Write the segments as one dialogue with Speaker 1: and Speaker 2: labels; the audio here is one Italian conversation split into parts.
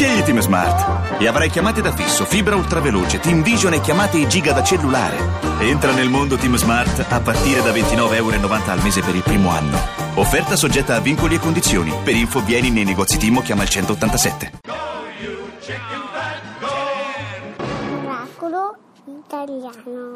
Speaker 1: Scegli Team Smart e avrai chiamate da fisso, fibra ultraveloce, Team Vision e chiamate giga da cellulare. Entra nel mondo Team Smart a partire da 29,90 euro al mese per il primo anno. Offerta soggetta a vincoli e condizioni. Per info vieni nei negozi Team o chiama il 187.
Speaker 2: Miracolo italiano.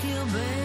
Speaker 3: Thank you, baby.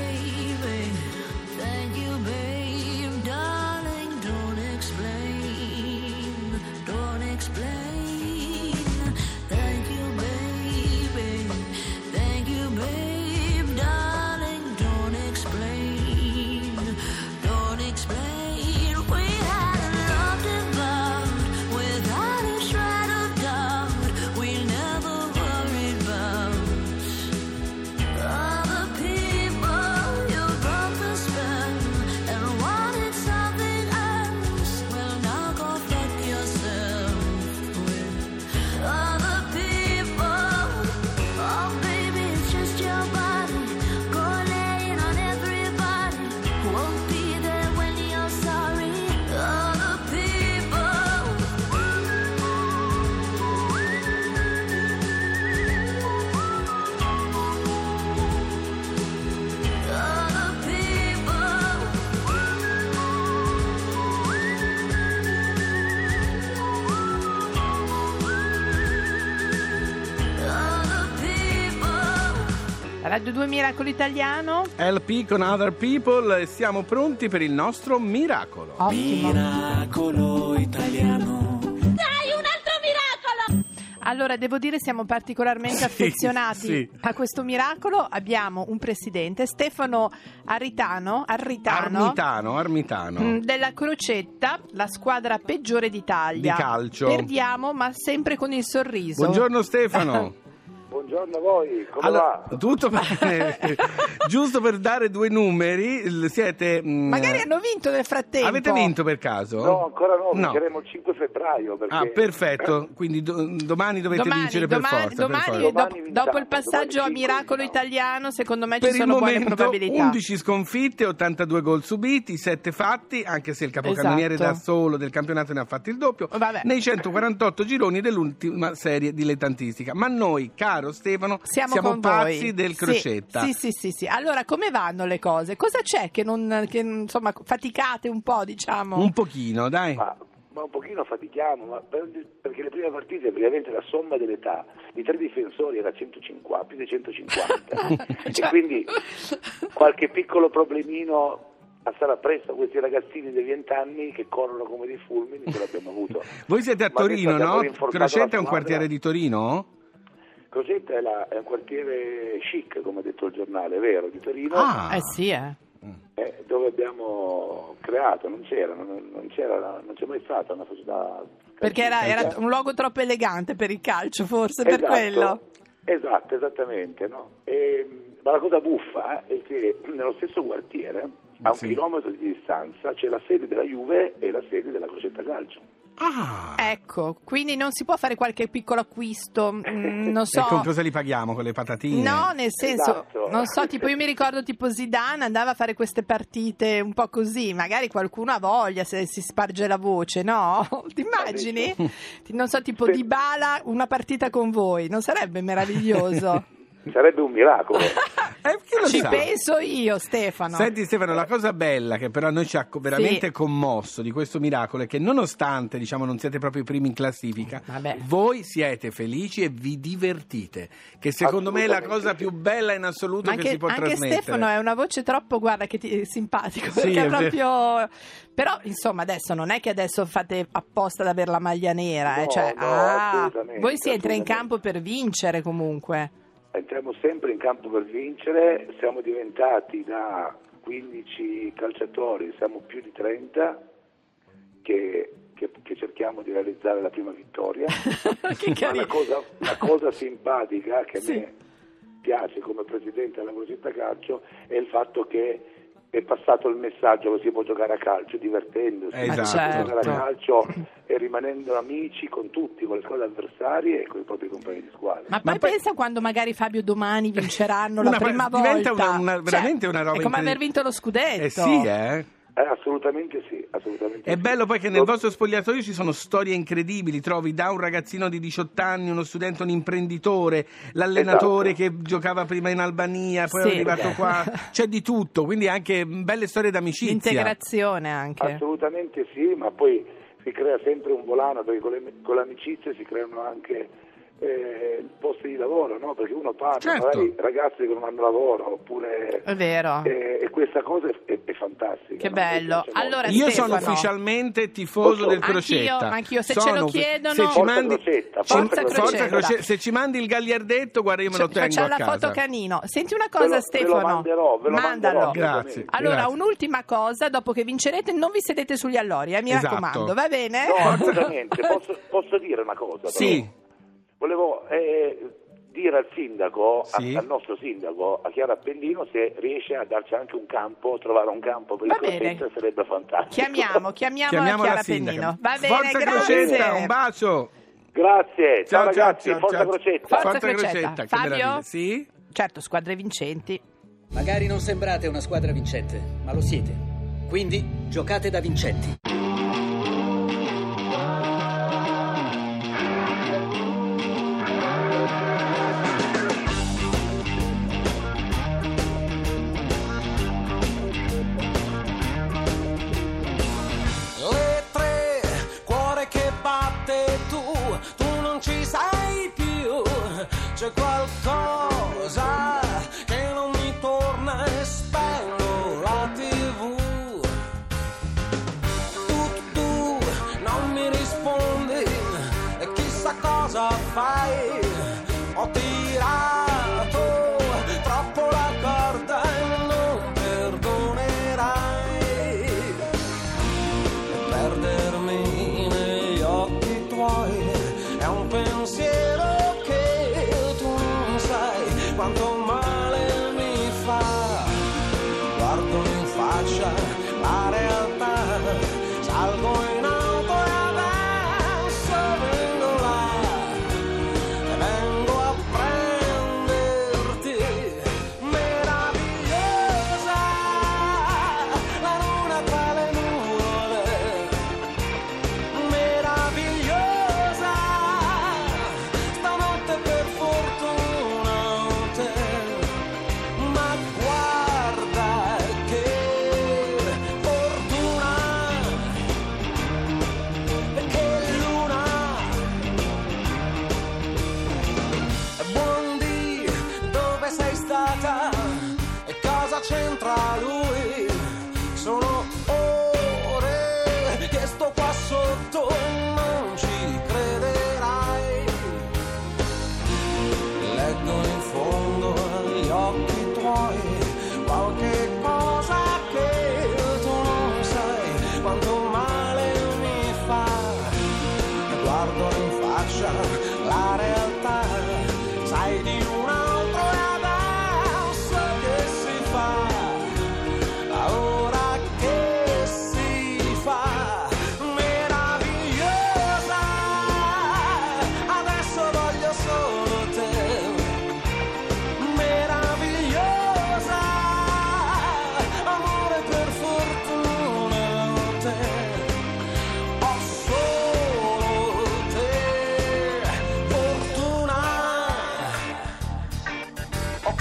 Speaker 4: Radio 2 Miracolo Italiano.
Speaker 5: LP con Other People e siamo pronti per il nostro miracolo.
Speaker 4: Ottimo.
Speaker 6: Miracolo italiano.
Speaker 4: Allora, devo dire siamo particolarmente
Speaker 5: Sì,
Speaker 4: affezionati
Speaker 5: sì.
Speaker 4: a questo miracolo. Abbiamo un presidente, Stefano Arritano, Arritano
Speaker 5: Armitano, Armitano.
Speaker 4: mm, della Crocetta, la squadra peggiore d'Italia.
Speaker 5: Di calcio.
Speaker 4: Perdiamo, ma sempre con il sorriso.
Speaker 5: Buongiorno Stefano.
Speaker 7: Buongiorno a voi, come
Speaker 5: Allora,
Speaker 7: va?
Speaker 5: tutto bene. Giusto per dare due numeri, siete... mm,
Speaker 4: Magari hanno vinto nel frattempo.
Speaker 5: Avete vinto per caso?
Speaker 7: No, ancora no,
Speaker 5: No.
Speaker 7: vinceremo il 5 febbraio. Perché...
Speaker 5: Ah, perfetto. Quindi do- domani dovete
Speaker 4: Domani,
Speaker 5: vincere
Speaker 4: domani,
Speaker 5: per forza. per
Speaker 4: domani,
Speaker 5: forza.
Speaker 7: Domani
Speaker 4: dopo,
Speaker 7: vinciamo,
Speaker 4: dopo il passaggio a Miracolo
Speaker 7: vinciamo.
Speaker 4: Italiano, secondo me
Speaker 5: Per
Speaker 4: ci sono buone
Speaker 5: momento
Speaker 4: probabilità.
Speaker 5: 11 sconfitte, 82 gol subiti, 7 fatti, anche se il capocannoniere
Speaker 4: Esatto.
Speaker 5: da solo del campionato ne ha fatti il doppio,
Speaker 4: Vabbè.
Speaker 5: nei 148 gironi dell'ultima serie dilettantistica. Ma noi, caro Stefano,
Speaker 4: Siamo,
Speaker 5: siamo
Speaker 4: con
Speaker 5: pazzi
Speaker 4: voi.
Speaker 5: del crocetta.
Speaker 4: Sì, sì, sì, sì. Allora, come vanno le cose? Cosa c'è che non che, insomma faticate un po', diciamo?
Speaker 5: Un pochino, dai.
Speaker 7: Ma, ma un pochino fatichiamo, ma per- perché le prime partite praticamente la somma dell'età di tre difensori era 150, più di 150
Speaker 4: Cioè-
Speaker 7: e quindi qualche piccolo problemino sarà presto questi ragazzini di 20 anni che corrono come dei fulmini ce l'abbiamo avuto.
Speaker 5: Voi siete a Torino, no? Crocetta è un quartiere di Torino?
Speaker 7: Crocetta è, la- è un quartiere chic, come ha detto il giornale, vero, di Torino,
Speaker 5: Ah,
Speaker 4: Eh sì, eh.
Speaker 7: eh, dove abbiamo creato, non c'era, non, non c'era, non c'è mai stata una società...
Speaker 4: Perché era, era un luogo troppo elegante per il calcio, forse per
Speaker 7: Esatto,
Speaker 4: quello.
Speaker 7: Esatto, esattamente. No? E, ma la cosa buffa eh, è che nello stesso quartiere, a un
Speaker 5: Sì.
Speaker 7: chilometro di distanza, c'è la sede della Juve e la sede della Crocetta Calcio.
Speaker 5: Ah.
Speaker 4: Ecco, quindi non si può fare qualche piccolo acquisto, mm, non so.
Speaker 5: E con cosa li paghiamo? Con le patatine?
Speaker 4: No, nel senso,
Speaker 7: Esatto.
Speaker 4: non so, tipo io mi ricordo tipo Zidane andava a fare queste partite un po' così, magari qualcuno ha voglia se si sparge la voce, no? Ti immagini? Non so, tipo. Di Bala una partita con voi, non sarebbe meraviglioso?
Speaker 7: Sarebbe un miracolo.
Speaker 5: Eh,
Speaker 4: Ci
Speaker 5: sa?
Speaker 4: penso io, Stefano.
Speaker 5: Senti Stefano, la cosa bella che però a noi ci ha veramente
Speaker 4: Sì.
Speaker 5: commosso di questo miracolo è che nonostante diciamo non siete proprio i primi in classifica,
Speaker 4: Vabbè.
Speaker 5: voi siete felici e vi divertite, che secondo me è la cosa più bella in assoluto
Speaker 4: Ma
Speaker 5: che
Speaker 4: anche,
Speaker 5: si può
Speaker 4: anche
Speaker 5: trasmettere.
Speaker 4: Stefano è una voce troppo, guarda, che ti è simpatico.
Speaker 5: Sì,
Speaker 4: perché
Speaker 5: è
Speaker 4: proprio. Però, insomma, adesso non è che adesso fate apposta ad avere la maglia nera, eh,
Speaker 7: No,
Speaker 4: cioè,
Speaker 7: no,
Speaker 4: ah, voi si entra in campo per vincere comunque.
Speaker 7: Entriamo sempre in campo per vincere, siamo diventati da 15 calciatori, siamo più di 30 che, che- che cerchiamo di realizzare la prima vittoria. la cosa, la cosa simpatica che
Speaker 4: Sì.
Speaker 7: a me piace come presidente della Crocetta Calcio è il fatto che è passato il messaggio che si può giocare a calcio divertendosi,
Speaker 5: Esatto.
Speaker 7: si può giocare a
Speaker 4: certo.
Speaker 7: calcio e rimanendo amici con tutti, con le squadre avversarie e con i propri compagni di squadra.
Speaker 4: Ma poi,
Speaker 5: Ma poi-
Speaker 4: pensa quando magari Fabio domani vinceranno la prima volta.
Speaker 5: diventa una- una- veramente una roba
Speaker 4: È come aver
Speaker 5: incredibile.
Speaker 4: vinto lo scudetto.
Speaker 5: Eh sì, eh.
Speaker 7: Eh, assolutamente sì, assolutamente
Speaker 5: È
Speaker 7: sì.
Speaker 5: bello poi che nel vostro spogliatoio ci sono storie incredibili, trovi da un ragazzino di 18 anni, uno studente, un imprenditore, l'allenatore
Speaker 7: Esatto.
Speaker 5: che giocava prima in Albania, poi
Speaker 4: Sì.
Speaker 5: è arrivato qua, c'è di tutto, quindi anche belle storie d'amicizia.
Speaker 4: L'integrazione anche.
Speaker 7: Assolutamente sì, ma poi si crea sempre un volano perché con le, con le amicizie si creano anche eh, posti di lavoro, no? Perché uno parla,
Speaker 5: Certo.
Speaker 7: magari ragazzi che non hanno lavoro, oppure...
Speaker 4: È vero.
Speaker 7: eh, e questa cosa è, è- è fantastica.
Speaker 4: Che
Speaker 7: no?
Speaker 4: bello. Allora,
Speaker 5: Io
Speaker 4: Stefano.
Speaker 5: sono ufficialmente tifoso
Speaker 7: Anch'io,
Speaker 5: del Crocetta.
Speaker 4: anch'io, se ce lo chiedono-
Speaker 5: se ci
Speaker 7: Forza
Speaker 5: mandi,
Speaker 7: Crocetta,
Speaker 5: ci-
Speaker 7: forza
Speaker 4: Crocetta.
Speaker 5: Crocetta. se ci mandi il gagliardetto, guarda, io me lo tengo
Speaker 4: Facciamo la foto canino. Senti una
Speaker 7: Ve
Speaker 4: cosa,
Speaker 7: lo- ve lo
Speaker 4: Stefano.
Speaker 7: manderò, ve lo
Speaker 4: Mandalo.
Speaker 7: manderò.
Speaker 5: Grazie.
Speaker 4: Allora,
Speaker 5: grazie.
Speaker 4: un'ultima cosa, dopo che vincerete non vi sedete sugli allori, eh, mi
Speaker 5: Esatto.
Speaker 4: raccomando, va bene?
Speaker 7: No, assolutamente. Posso, posso dire una cosa? però? Volevo eh, dire al sindaco, a-
Speaker 5: Sì.
Speaker 7: al nostro sindaco, a Chiara Appendino, se riesce a darci anche un campo, trovare un campo per
Speaker 4: Va
Speaker 7: il. Crocetta sarebbe fantastico.
Speaker 4: Chiamiamo, chiamiamo,
Speaker 5: Chiamiamo
Speaker 4: Chiara. Pennino. Va bene,
Speaker 5: Forza
Speaker 4: grazie.
Speaker 5: Crocetta, un bacio.
Speaker 7: Grazie, ciao,
Speaker 5: Ciao,
Speaker 7: ragazzi,
Speaker 5: ciao,
Speaker 7: forza
Speaker 5: ciao.
Speaker 7: Crocetta.
Speaker 4: Forza Crocetta.
Speaker 5: che
Speaker 4: Fabio?
Speaker 5: Sì?
Speaker 4: Certo, squadre vincenti.
Speaker 8: Magari non sembrate una squadra vincente, ma lo siete. Quindi giocate da vincenti.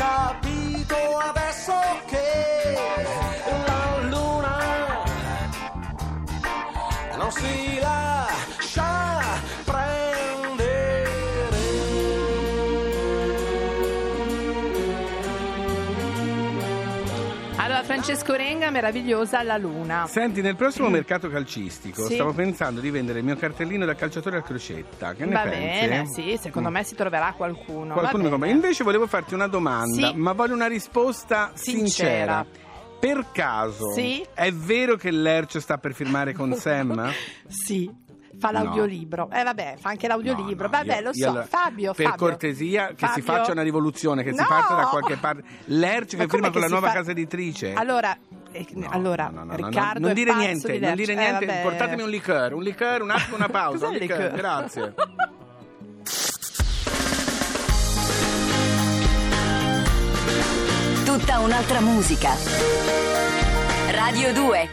Speaker 8: copy.
Speaker 4: Allora, Francesco Renga, meravigliosa La Luna.
Speaker 5: Senti, nel prossimo mercato calcistico
Speaker 4: Sì.
Speaker 5: stavo pensando di vendere il mio cartellino da calciatore a crocetta. Che ne
Speaker 4: Va
Speaker 5: pensi?
Speaker 4: bene, sì, secondo me si troverà qualcuno.
Speaker 5: Qualcuno
Speaker 4: va
Speaker 5: mi compra.
Speaker 4: bene.
Speaker 5: Invece volevo farti una domanda,
Speaker 4: Sì.
Speaker 5: ma voglio una risposta sincera.
Speaker 4: Sincera.
Speaker 5: Per caso
Speaker 4: Sì.
Speaker 5: è vero che Lercio sta per firmare con Sam?
Speaker 4: Sì, fa
Speaker 5: No.
Speaker 4: l'audiolibro. Eh vabbè, fa anche l'audiolibro.
Speaker 5: No, no,
Speaker 4: vabbè,
Speaker 5: io-
Speaker 4: lo
Speaker 5: io
Speaker 4: so.
Speaker 5: allora-
Speaker 4: Fabio,
Speaker 5: per
Speaker 4: Fabio.
Speaker 5: cortesia che si
Speaker 4: Fabio?
Speaker 5: faccia una rivoluzione, che si
Speaker 4: No!
Speaker 5: faccia da qualche parte. Lercio
Speaker 4: Ma
Speaker 5: che firma con la
Speaker 4: si
Speaker 5: nuova
Speaker 4: fa-
Speaker 5: casa editrice.
Speaker 4: Allora, eh,
Speaker 5: No,
Speaker 4: allora
Speaker 5: no, no, no,
Speaker 4: Riccardo
Speaker 5: non dire niente,
Speaker 4: di
Speaker 5: non dire
Speaker 4: Eh,
Speaker 5: niente,
Speaker 4: vabbè.
Speaker 5: portatemi un liqueur, un liqueur, un attimo, una pausa, un liqueur,
Speaker 4: liqueur?
Speaker 5: grazie.
Speaker 9: Tutta un'altra musica. Radio 2